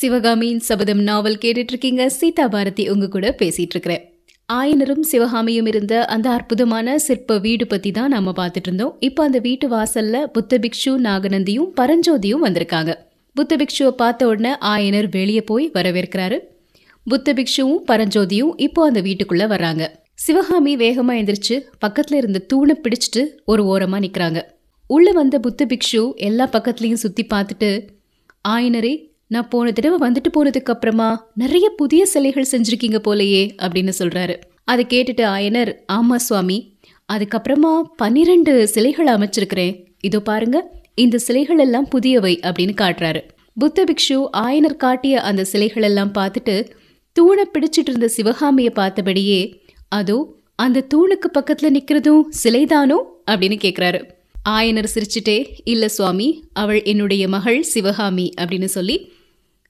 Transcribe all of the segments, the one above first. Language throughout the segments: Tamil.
சிவகாமியின் சபதம் நாவல் கேட்டுட்டு இருக்கீங்க சீதா பாரதி உங்க கூட பேசிட்டு இருக்கிறேன் ஆயனரும் சிவகாமியும் இருந்த அந்த அற்புதமான சிற்ப வீடு பத்தி தான் நாம பார்த்துட்டு இருந்தோம் இப்போ அந்த வீட்டு வாசல்ல புத்த பிக்ஷு நாகநந்தியும் பரஞ்சோதியும் வந்திருக்காங்க. புத்த பிக்ஷுவை பார்த்த உடனே ஆயனர் வெளியே போய் வரவேற்கிறாரு. புத்த பிக்ஷுவும் பரஞ்சோதியும் இப்போ அந்த வீட்டுக்குள்ள வர்றாங்க. சிவகாமி வேகமா எந்திரிச்சு பக்கத்துல இருந்த தூணை பிடிச்சிட்டு ஒரு ஓரமா நிக்கிறாங்க. உள்ள வந்த புத்த பிக்ஷு எல்லா பக்கத்துலயும் சுத்தி பார்த்துட்டு ஆயனரே நான் போன தடவை வந்துட்டு போனதுக்கு அப்புறமா நிறைய புதிய சிலைகள் செஞ்சிருக்கீங்க போலயே அப்படின்னு சொல்றாரு. அதை கேட்டுட்டு ஆயனர் ஆமா சுவாமி அதுக்கப்புறமா பன்னிரெண்டு சிலைகள் அமைச்சிருக்கிறேன். இதோ பாருங்க இந்த சிலைகள் எல்லாம் புதியவை அப்படின்னு காட்டுறாரு. புத்த பிக்ஷு ஆயனர் காட்டிய அந்த சிலைகள் எல்லாம் பார்த்துட்டு தூணை பிடிச்சிட்டு இருந்த சிவகாமியை பார்த்தபடியே அதோ அந்த தூணுக்கு பக்கத்துல நிக்கிறதும் சிலைதானோ அப்படின்னு கேக்குறாரு. ஆயனர் சிரிச்சிட்டே இல்ல சுவாமி அவள் என்னுடைய மகள் சிவகாமி அப்படின்னு சொல்லி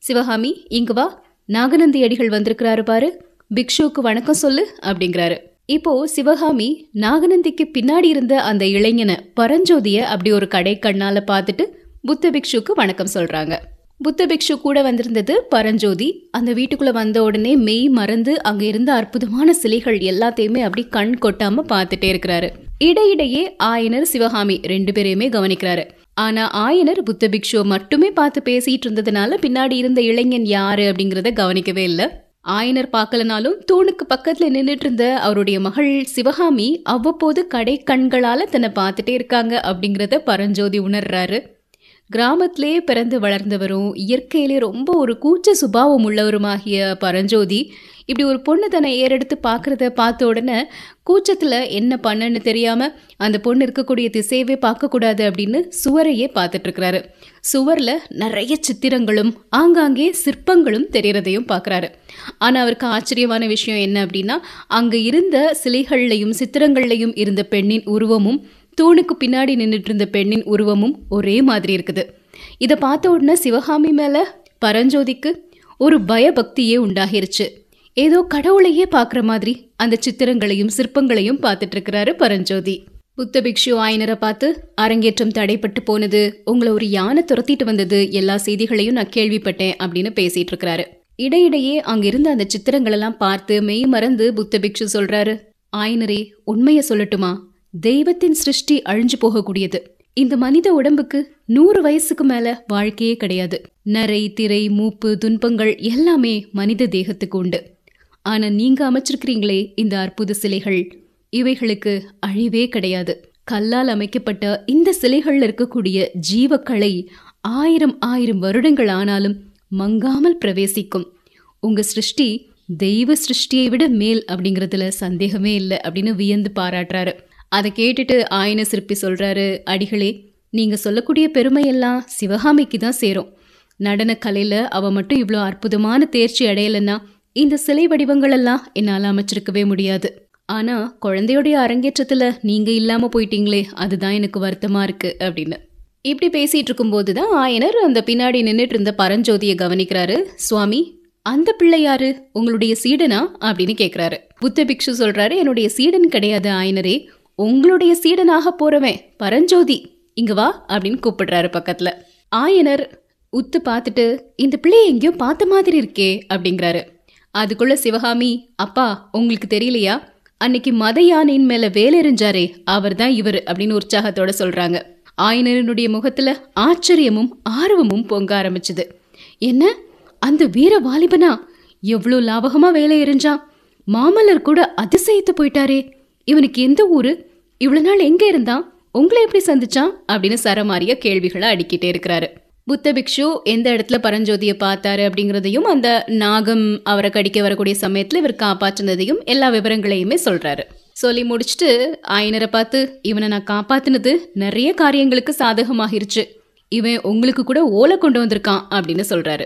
சிவகாமி இங்கு வா. நாகநந்தி அடிகள் வந்திருக்கிறாரு பாரு. பிக்ஷுவுக்கு வணக்கம் சொல்லு அப்படிங்கிறாரு. இப்போ சிவகாமி நாகநந்திக்கு பின்னாடி இருந்த அந்த இளைஞனை பரஞ்சோதிய அப்படி ஒரு கடை கண்ணால பார்த்துட்டு புத்த பிக்ஷுக்கு வணக்கம் சொல்றாங்க. புத்த பிக்ஷு கூட வந்திருந்தது பரஞ்சோதி. அந்த வீட்டுக்குள்ள வந்த உடனே மெய் மறந்து அங்க இருந்த அற்புதமான சிலைகள் எல்லாத்தையுமே அப்படி கண் கொட்டாம பார்த்துட்டே இருக்கிறாரு. இடையிடையே ஆயனர் சிவகாமி ரெண்டு பேரையுமே கவனிக்கிறாரு. ஆனா ஆயனர் புத்த பிக்ஷுவை மட்டுமே பார்த்து பேசிட்டு இருந்ததுனால பின்னாடி இருந்த இளைஞன் யாரு அப்படிங்கறத கவனிக்கவே இல்லை. ஆயனர் பார்க்கலனாலும் தூணுக்கு பக்கத்துல நின்றுட்டு இருந்த அவருடைய மகள் சிவகாமி அவ்வப்போது கடை கண்களால தன்னை பார்த்துட்டே இருக்காங்க அப்படிங்கறத பரஞ்சோதி உணர்றாரு. கிராமத்திலே பிறந்து வளர்ந்தவரும் இயற்கையிலே ரொம்ப ஒரு கூச்ச சுபாவம் உள்ளவருமாகிய பரஞ்சோதி இப்படி ஒரு பொண்ணு தன்னை ஏறெடுத்து பார்க்கறத பார்த்த உடனே கூச்சத்தில் என்ன பண்ணன்னு தெரியாமல் அந்த பொண்ணு இருக்கக்கூடிய திசையவே பார்க்கக்கூடாது அப்படின்னு சுவரையே பார்த்துட்ருக்கிறாரு. சுவரில் நிறைய சித்திரங்களும் ஆங்காங்கே சிற்பங்களும் தெரிகிறதையும் பார்க்குறாரு. ஆனால் அவருக்கு ஆச்சரியமான விஷயம் என்ன அப்படின்னா அங்கே இருந்த சிலைகள்லையும் சித்திரங்கள்லையும் இருந்த பெண்ணின் உருவமும் தூணுக்கு பின்னாடி நின்றுட்டு இருந்த பெண்ணின் உருவமும் ஒரே மாதிரி இருக்குது. இதை பார்த்த உடனே சிவகாமி மேலே பரஞ்சோதிக்கு ஒரு பயபக்தியே உண்டாகிருச்சு. ஏதோ கடவுளையே பார்க்குற மாதிரி அந்த சித்திரங்களையும் சிற்பங்களையும் பார்த்துட்டு இருக்கிறாரு பரஞ்சோதி. புத்த பிக்ஷு ஆயனரை பார்த்து அரங்கேற்றம் தடைப்பட்டு போனது உங்களை ஒரு யானை துரத்திட்டு வந்தது எல்லா செய்திகளையும் நான் கேள்விப்பட்டேன் அப்படின்னு பேசிட்டு இருக்கிறாரு இடையிடையே அங்கிருந்த அந்த சித்திரங்களெல்லாம் பார்த்து மெய் மறந்து புத்த பிக்ஷு சொல்றாரு. ஆயனரே உண்மையை சொல்லட்டுமா? தெய்வத்தின் சிருஷ்டி அழிஞ்சு போகக்கூடியது. இந்த மனித உடம்புக்கு நூறு வயசுக்கு மேல வாழ்க்கையே கிடையாது. நரை திரை மூப்பு துன்பங்கள் எல்லாமே மனித தேகத்துக்கு உண்டு. ஆனா நீங்க அமைச்சிருக்கிறீங்களே இந்த அற்புத சிலைகள். இவைகளுக்கு அழிவே கிடையாது. கல்லால் அமைக்கப்பட்ட இந்த சிலைகள்ல இருக்கக்கூடிய ஜீவக்கலை ஆயிரம் ஆயிரம் வருடங்கள் ஆனாலும் மங்காமல் பிரவேசிக்கும். உங்க சிருஷ்டி தெய்வ சிருஷ்டியை விட மேல் அப்படிங்கறதுல சந்தேகமே இல்லை அப்படின்னு வியந்து பாராட்டுறாரு. அதை கேட்டுட்டு ஆயன சிற்பி சொல்கிறாரு அடிகளே நீங்கள் சொல்லக்கூடிய பெருமையெல்லாம் சிவகாமிக்கு தான் சேரும். நடன அவள் மட்டும் இவ்வளோ அற்புதமான தேர்ச்சி அடையலைன்னா இந்த சிலை வடிவங்களெல்லாம் என்னால் அமைச்சிருக்கவே முடியாது. ஆனால் குழந்தையுடைய அரங்கேற்றத்தில் நீங்கள் இல்லாமல் போயிட்டீங்களே அதுதான் எனக்கு வருத்தமாக இருக்குது அப்படின்னு. இப்படி பேசிட்டு இருக்கும்போது தான் ஆயனர் அந்த பின்னாடி நின்றுட்டு இருந்த பரஞ்சோதியை கவனிக்கிறாரு. சுவாமி அந்த பிள்ளை யாரு? உங்களுடைய சீடனா? அப்படின்னு கேட்குறாரு புத்த பிக்ஷு சொல்றாரு என்னுடைய சீடன் கிடையாது ஆயனரே. உங்களுடைய சீடனாக போறவன் பரஞ்சோதி. இங்க வா அப்படின்னு கூப்பிடுறாரு பக்கத்துல. ஆயனர் உத்து பார்த்துட்டு இந்த பிள்ளைய எங்கேயோ பார்த்த மாதிரி இருக்கே அப்படிங்கிறாரு. அதுக்குள்ள சிவகாமி அப்பா உங்களுக்கு தெரியலையா? அன்னைக்கு மத யானையின் மேல வேலெறிஞ்சாரே அவர் தான் இவர் அப்படின்னு உற்சாகத்தோட சொல்றாங்க. ஆயனரனுடைய முகத்துல ஆச்சரியமும் ஆர்வமும் பொங்க ஆரம்பிச்சது. என்ன? அந்த வீர வாலிபனா? எவ்வளோ லாபகமா வேலை எறிஞ்சான். மாமல்லர் கூட அதிசயத்து போயிட்டாரே. இவனுக்கு எந்த ஊரு? இவ்வளவு நாள் எங்க இருந்தான் உங்களை எப்படி சந்திச்சான் அப்படின்னு சரமாரிய கேள்விகளை அடிக்கிட்டே இருக்கிறாரு. புத்த பிக்ஷு எந்த இடத்துல பரஞ்சோதியை பார்த்தாரு அப்படிங்கிறதையும் அந்த நாகம் அவரை கடிக்க வரக்கூடிய சமயத்துல இவர் காப்பாற்றினதையும் எல்லா விவரங்களையுமே சொல்றாரு. சொல்லி முடிச்சுட்டு ஆயனரை பார்த்து இவனை நான் காப்பாத்தினது நிறைய காரியங்களுக்கு சாதகமாகிருச்சு. இவன் உங்களுக்கு கூட ஓலை கொண்டு வந்திருக்கான் அப்படின்னு சொல்றாரு.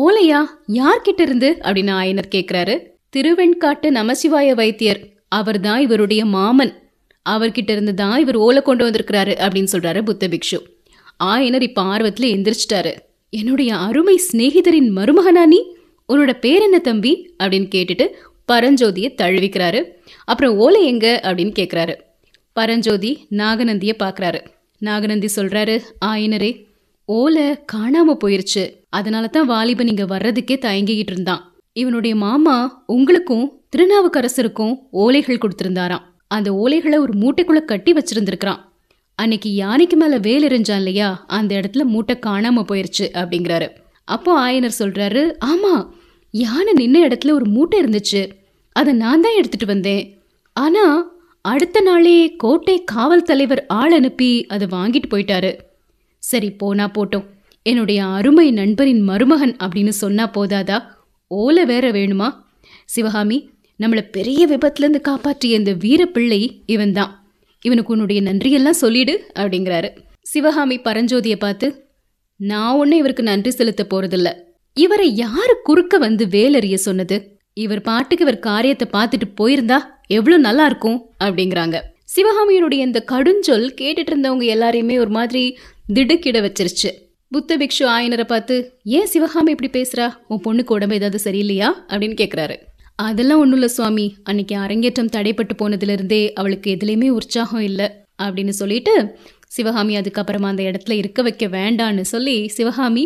ஓலையா? யார்கிட்ட இருந்து? அப்படின்னு ஆயனர் கேட்குறாரு திருவெண்காட்டு நமசிவாய வைத்தியர். அவர்தான் இவருடைய மாமன். அவர்கிட்ட இருந்து தான் இவர் ஓலை கொண்டு வந்திருக்கிறாரு அப்படின்னு சொல்றாரு புத்த பிக்ஷு. ஆயனர் இப்ப ஆர்வத்துல எந்திரிச்சிட்டாரு. என்னுடைய அருமை சிநேகிதரின் மருமகனா நீ? உன்னோட பேர் என்ன தம்பி? அப்படின்னு கேட்டுட்டு பரஞ்சோதியை தழுவிக்கிறாரு. அப்புறம் ஓலை எங்க? அப்படின்னு கேட்குறாரு பரஞ்சோதி நாகநந்தியை பார்க்குறாரு நாகநந்தி சொல்றாரு ஆயனரே ஓலை காணாம போயிருச்சு. அதனால தான் வாலிபன் இங்கே வர்றதுக்கே தயங்கிக்கிட்டு இருந்தான். இவனுடைய மாமா உங்களுக்கும் திருநாவுக்கரசருக்கும் ஓலைகள் கொடுத்திருந்தாராம். அந்த ஓலைகளை ஒரு மூட்டைக்குள்ள கட்டி வச்சிருந்திருக்கிறான். அன்னைக்கு யானைக்கு மேல வேல் எறிஞ்சான் இல்லையா? அந்த இடத்துல மூட்டை காணாம போயிருச்சு அப்படிங்கிறாரு. அப்போ ஆயனர் சொல்றாரு ஆமா யானை நின்ன இடத்துல ஒரு மூட்டை இருந்துச்சு. அதை நான் தான் எடுத்துட்டு வந்தேன். ஆனா அடுத்த நாளே கோட்டை காவல் தலைவர் ஆள் அனுப்பி அதை வாங்கிட்டு போயிட்டாரு. சரி போனா போட்டோம். என்னுடைய அருமை நண்பரின் மருமகன் அப்படின்னு சொன்னா போதாதா? ஓலை வேற வேணுமா? சிவகாமி நம்மளை பெரிய விபத்துலேருந்து காப்பாற்றிய இந்த வீரப்பிள்ளை இவன் தான் இவனுக்கு உன்னுடைய நன்றியெல்லாம் சொல்லிடு அப்படிங்கிறாரு. சிவகாமி பரஞ்சோதியை பார்த்து நான் ஒன்றும் இவருக்கு நன்றி செலுத்த போறதில்ல. இவரை யாரு குறுக்க வந்து வேலறிய சொன்னது? இவர் பாட்டுக்கு இவர் காரியத்தை பார்த்துட்டு போயிருந்தா எவ்வளோ நல்லா இருக்கும் அப்படிங்கிறாங்க. சிவகாமியினுடைய இந்த கடுஞ்சொல் கேட்டுட்டு இருந்தவங்க எல்லாரையுமே ஒரு மாதிரி திடுக்கிட வச்சிருச்சு. புத்த பிக்ஷு ஆயனரை பார்த்து ஏன் சிவகாமி இப்படி பேசுறா? உன் பொண்ணுக்கு உடம்பு ஏதாவது சரியில்லையா? அப்படின்னு கேட்குறாரு அதெல்லாம் ஒன்றும் இல்லை சுவாமி. அன்னைக்கு அரங்கேற்றம் தடைப்பட்டு போனதுலேருந்தே அவளுக்கு எதுலேயுமே உற்சாகம் இல்லை அப்படின்னு சொல்லிட்டு சிவகாமி அதுக்கப்புறமா அந்த இடத்துல இருக்க வைக்க வேண்டான்னு சொல்லி சிவகாமி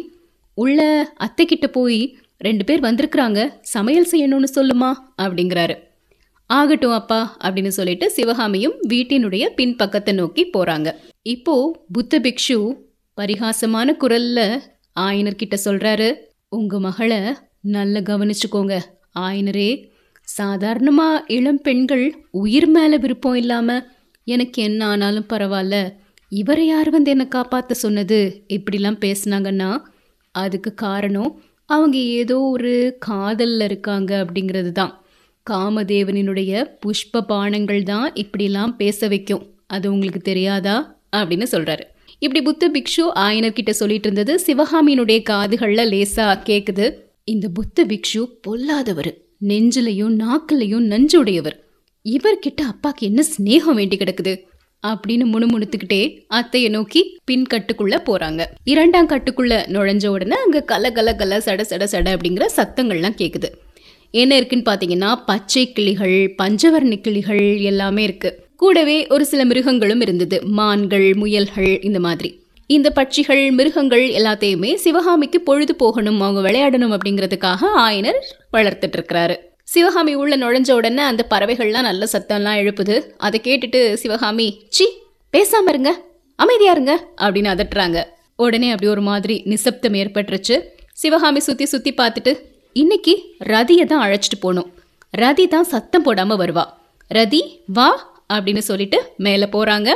உள்ள அத்தைக்கிட்ட போய் ரெண்டு பேர் வந்திருக்கிறாங்க சமையல் செய்யணும்னு சொல்லுமா? அப்படிங்கிறாரு. ஆகட்டும் அப்பா அப்படின்னு சொல்லிட்டு சிவகாமியும் வீட்டினுடைய பின்பக்கத்தை நோக்கி போகிறாங்க இப்போ புத்த பிக்ஷு பரிகாசமான குரல்ல ஆயனர்கிட்ட சொல்றாரு உங்க மகளை நல்ல கவனிச்சுக்கோங்க. ஆயனரே சாதாரணமாக இளம் பெண்கள் உயிர் மேலே விருப்பம் இல்லாமல் எனக்கு என்ன ஆனாலும் பரவாயில்ல இவரை யார் வந்து என்னை காப்பாற்ற சொன்னது? இப்படிலாம் பேசுனாங்கன்னா அதுக்கு காரணம் அவங்க ஏதோ ஒரு காதலில் இருக்காங்க அப்படிங்கிறது தான் காமதேவனினுடைய புஷ்ப பானங்கள் தான் இப்படிலாம் பேச வைக்கும். அது உங்களுக்கு தெரியாதா? அப்படின்னு சொல்கிறாரு இப்படி புத்த பிக்ஷு ஆயனர்கிட்ட சொல்லிட்டு இருந்தது சிவகாமியினுடைய காதுகளில் லேசாக கேட்குது இந்த புத்த பிக்ஷு பொல்லாதவர். நெஞ்சிலையும் நாக்கிலையும் நஞ்சுடையவர். இவர்கிட்ட அப்பாக்கு என்ன சிநேகம் வேண்டி கிடக்குது? அப்படின்னு முணுமுணுத்துக்கிட்டே அத்தையை நோக்கி பின் கட்டுக்குள்ள போறாங்க. இரண்டாம் கட்டுக்குள்ள நுழைஞ்ச உடனே அங்க கல கல கல சட சட சட அப்படிங்கிற சத்தங்கள்லாம் கேக்குது. என்ன இருக்குன்னு பாத்தீங்கன்னா பச்சை கிளிகள் பஞ்சவர்ண கிளிகள் எல்லாமே இருக்கு. கூடவே ஒரு சில மிருகங்களும் இருந்தது. மான்கள் முயல்கள் இந்த மாதிரி. இந்த பட்சிகள் மிருகங்கள் எல்லாத்தையுமே சிவகாமிக்கு பொழுது போகணும் அவங்க விளையாடணும் அப்படிங்கிறதுக்காக ஆயனர் வளர்த்துட்டு இருக்கிறாரு சிவகாமி உள்ள நுழைஞ்ச உடனே அந்த பறவைகள்லாம் நல்ல சத்தம்லாம் எழுப்புது. அதை கேட்டுட்டு சிவகாமி சி பேசாம இருங்க அமைதியா இருங்க அப்படின்னு அதட்டுறாங்க. உடனே அப்படி ஒரு மாதிரி நிசப்தம் ஏற்பட்டுருச்சு. சிவகாமி சுத்தி சுத்தி பார்த்துட்டு இன்னைக்கு ரதியை தான் அழைச்சிட்டு போகணும். ரதி தான் சத்தம் போடாம வருவா. ரதி வா அப்படின்னு சொல்லிட்டு மேலே போறாங்க.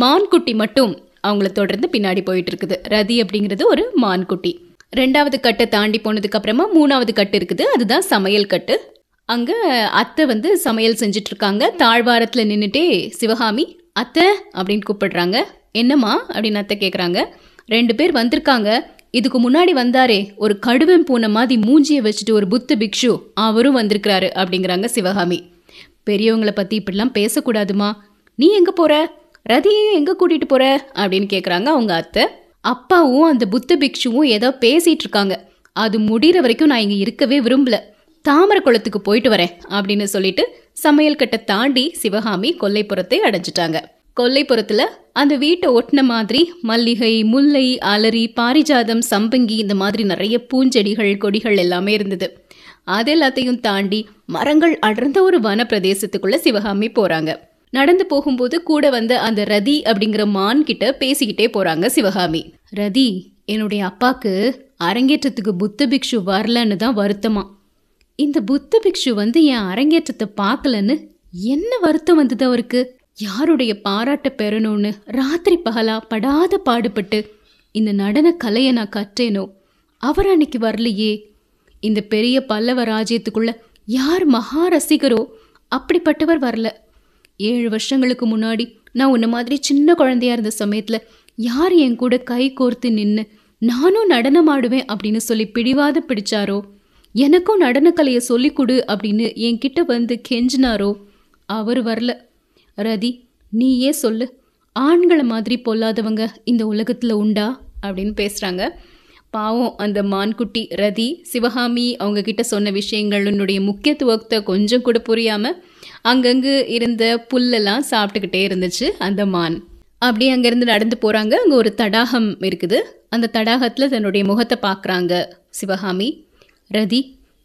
மான்குட்டி மட்டும் அவங்கள தொடர்ந்து பின்னாடி போயிட்டு இருக்குது ரதி அப்படிங்கிறது ஒரு மான்குட்டி. ரெண்டாவது கட்டை தாண்டி போனதுக்கு அப்புறமா மூணாவது கட்டு இருக்குது. அதுதான் சமையல் கட்டு. அங்க அத்தை வந்து சமையல் செஞ்சுட்டு இருக்காங்க தாழ்வாரத்துல நின்றுட்டே சிவகாமி அத்தை அப்படின்னு கூப்பிடுறாங்க. என்னம்மா? அப்படின்னு அத்தை கேட்குறாங்க ரெண்டு பேர் வந்திருக்காங்க. இதுக்கு முன்னாடி வந்தாரே ஒரு கடுவன் பூனை மாதிரி மூஞ்சியை வச்சுட்டு ஒரு புத்த பிக்ஷு அவரும் வந்திருக்கிறாரு அப்படிங்கிறாங்க சிவகாமி. பெரியவங்களை பத்தி இப்படிலாம் பேசக்கூடாதுமா. நீ எங்க போற? ரதியையும் எங்க கூட்டிட்டு போற? அப்படின்னு கேக்குறாங்க அவங்க அத்தை. அப்பாவும் அந்த புத்த பிக்ஷுவும் ஏதோ பேசிட்டு இருக்காங்க. அது முடிகிற வரைக்கும் நான் இங்க இருக்கவே விரும்பல. தாமரை குளத்துக்கு போயிட்டு வரேன் அப்படின்னு சொல்லிட்டு சமையல் கட்டை தாண்டி சிவகாமி கொல்லைப்புறத்தை அடைஞ்சிட்டாங்க. கொல்லைப்புறத்துல அந்த வீட்டை ஒட்டின மாதிரி மல்லிகை முல்லை அலரி பாரிஜாதம் சம்பங்கி இந்த மாதிரி நிறைய பூஞ்செடிகள் கொடிகள் எல்லாமே இருந்தது. அது எல்லாத்தையும் தாண்டி மரங்கள் அடர்ந்த ஒரு வன பிரதேசத்துக்குள்ள சிவகாமி போறாங்க. நடந்து போகும்போது கூட வந்த அந்த ரதி அப்படிங்கிற மான் கிட்ட பேசிக்கிட்டே போறாங்க சிவகாமி. ரதி என்னுடைய அப்பாக்கு அரங்கேற்றத்துக்கு புத்த பிக்ஷு வரலன்னு தான் வருத்தமா? இந்த புத்த பிக்ஷு வந்து என் அரங்கேற்றத்தை பார்க்கலன்னு என்ன வருத்தம் வந்தது அவருக்கு? யாருடைய பாராட்ட பெறணும்னு ராத்திரி பகலா படாத பாடுபட்டு இந்த நடன கலையை நான் கற்றேனோ? அவர் அன்னைக்கு வரலையே. இந்த பெரிய பல்லவ ராஜ்யத்துக்குள்ள யார் மகா ரசிகரோ அப்படிப்பட்டவர் வரல. ஏழு வருஷங்களுக்கு முன்னாடி நான் உன்ன மாதிரி சின்ன குழந்தையா இருந்த சமயத்துல யார் என் கூட கை கோர்த்து நின்று நானும் நடனம் ஆடுவேன் அப்படின்னு சொல்லி பிடிவாத பிடிச்சாரோ? எனக்கும் நடனக்கலையை சொல்லிக் கொடு அப்படின்னு என்கிட்ட வந்து கெஞ்சினாரோ? அவர் வரல. ரதி நீயே சொல்லு. ஆண்களை மாதிரி பொல்லாதவங்க இந்த உலகத்தில் உண்டா? அப்படின்னு பேசுகிறாங்க பாவம் அந்த மான்குட்டி ரதி சிவகாமி அவங்க கிட்ட சொன்ன விஷயங்களுடைய முக்கியத்துவத்தை கொஞ்சம் கூட புரியாம அங்கங்கு இருந்த புல்லெல்லாம் சாப்பிட்டுக்கிட்டே இருந்துச்சு அந்த மான். அப்படியே அங்கேருந்து நடந்து போகிறாங்க அங்கே ஒரு தடாகம் இருக்குது. அந்த தடாகத்தில் தன்னுடைய முகத்தை பார்க்குறாங்க சிவகாமி ரதி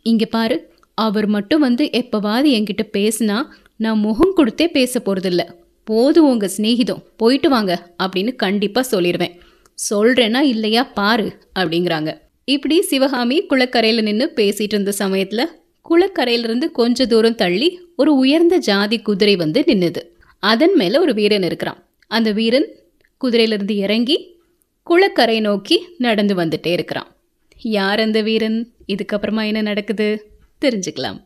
இங்கே பாரு அவர் மட்டும் வந்து எப்போவாது என்கிட்ட பேசுனா நான் முகம் கொடுத்தே பேச போகிறதில்ல போதும் உங்கள் சிநேகிதம் போயிட்டு வாங்க அப்படின்னு கண்டிப்பாக சொல்லிடுவேன் சொல்கிறேன்னா இல்லையா பாரு அப்படிங்கிறாங்க. இப்படி சிவகாமி குளக்கரையில் நின்று பேசிட்டு இருந்த சமயத்தில் குளக்கரையிலிருந்து கொஞ்ச தூரம் தள்ளி ஒரு உயர்ந்த ஜாதி குதிரை வந்து நின்னுது. அதன் மேலே ஒரு வீரன் இருக்கிறான். அந்த வீரன் குதிரையிலிருந்து இறங்கி குளக்கரை நோக்கி நடந்து வந்துட்டே இருக்கிறான். யார் அந்த வீரன்? இதுக்கப்புறமா என்ன நடக்குது? தெரிஞ்சுக்கலாம்.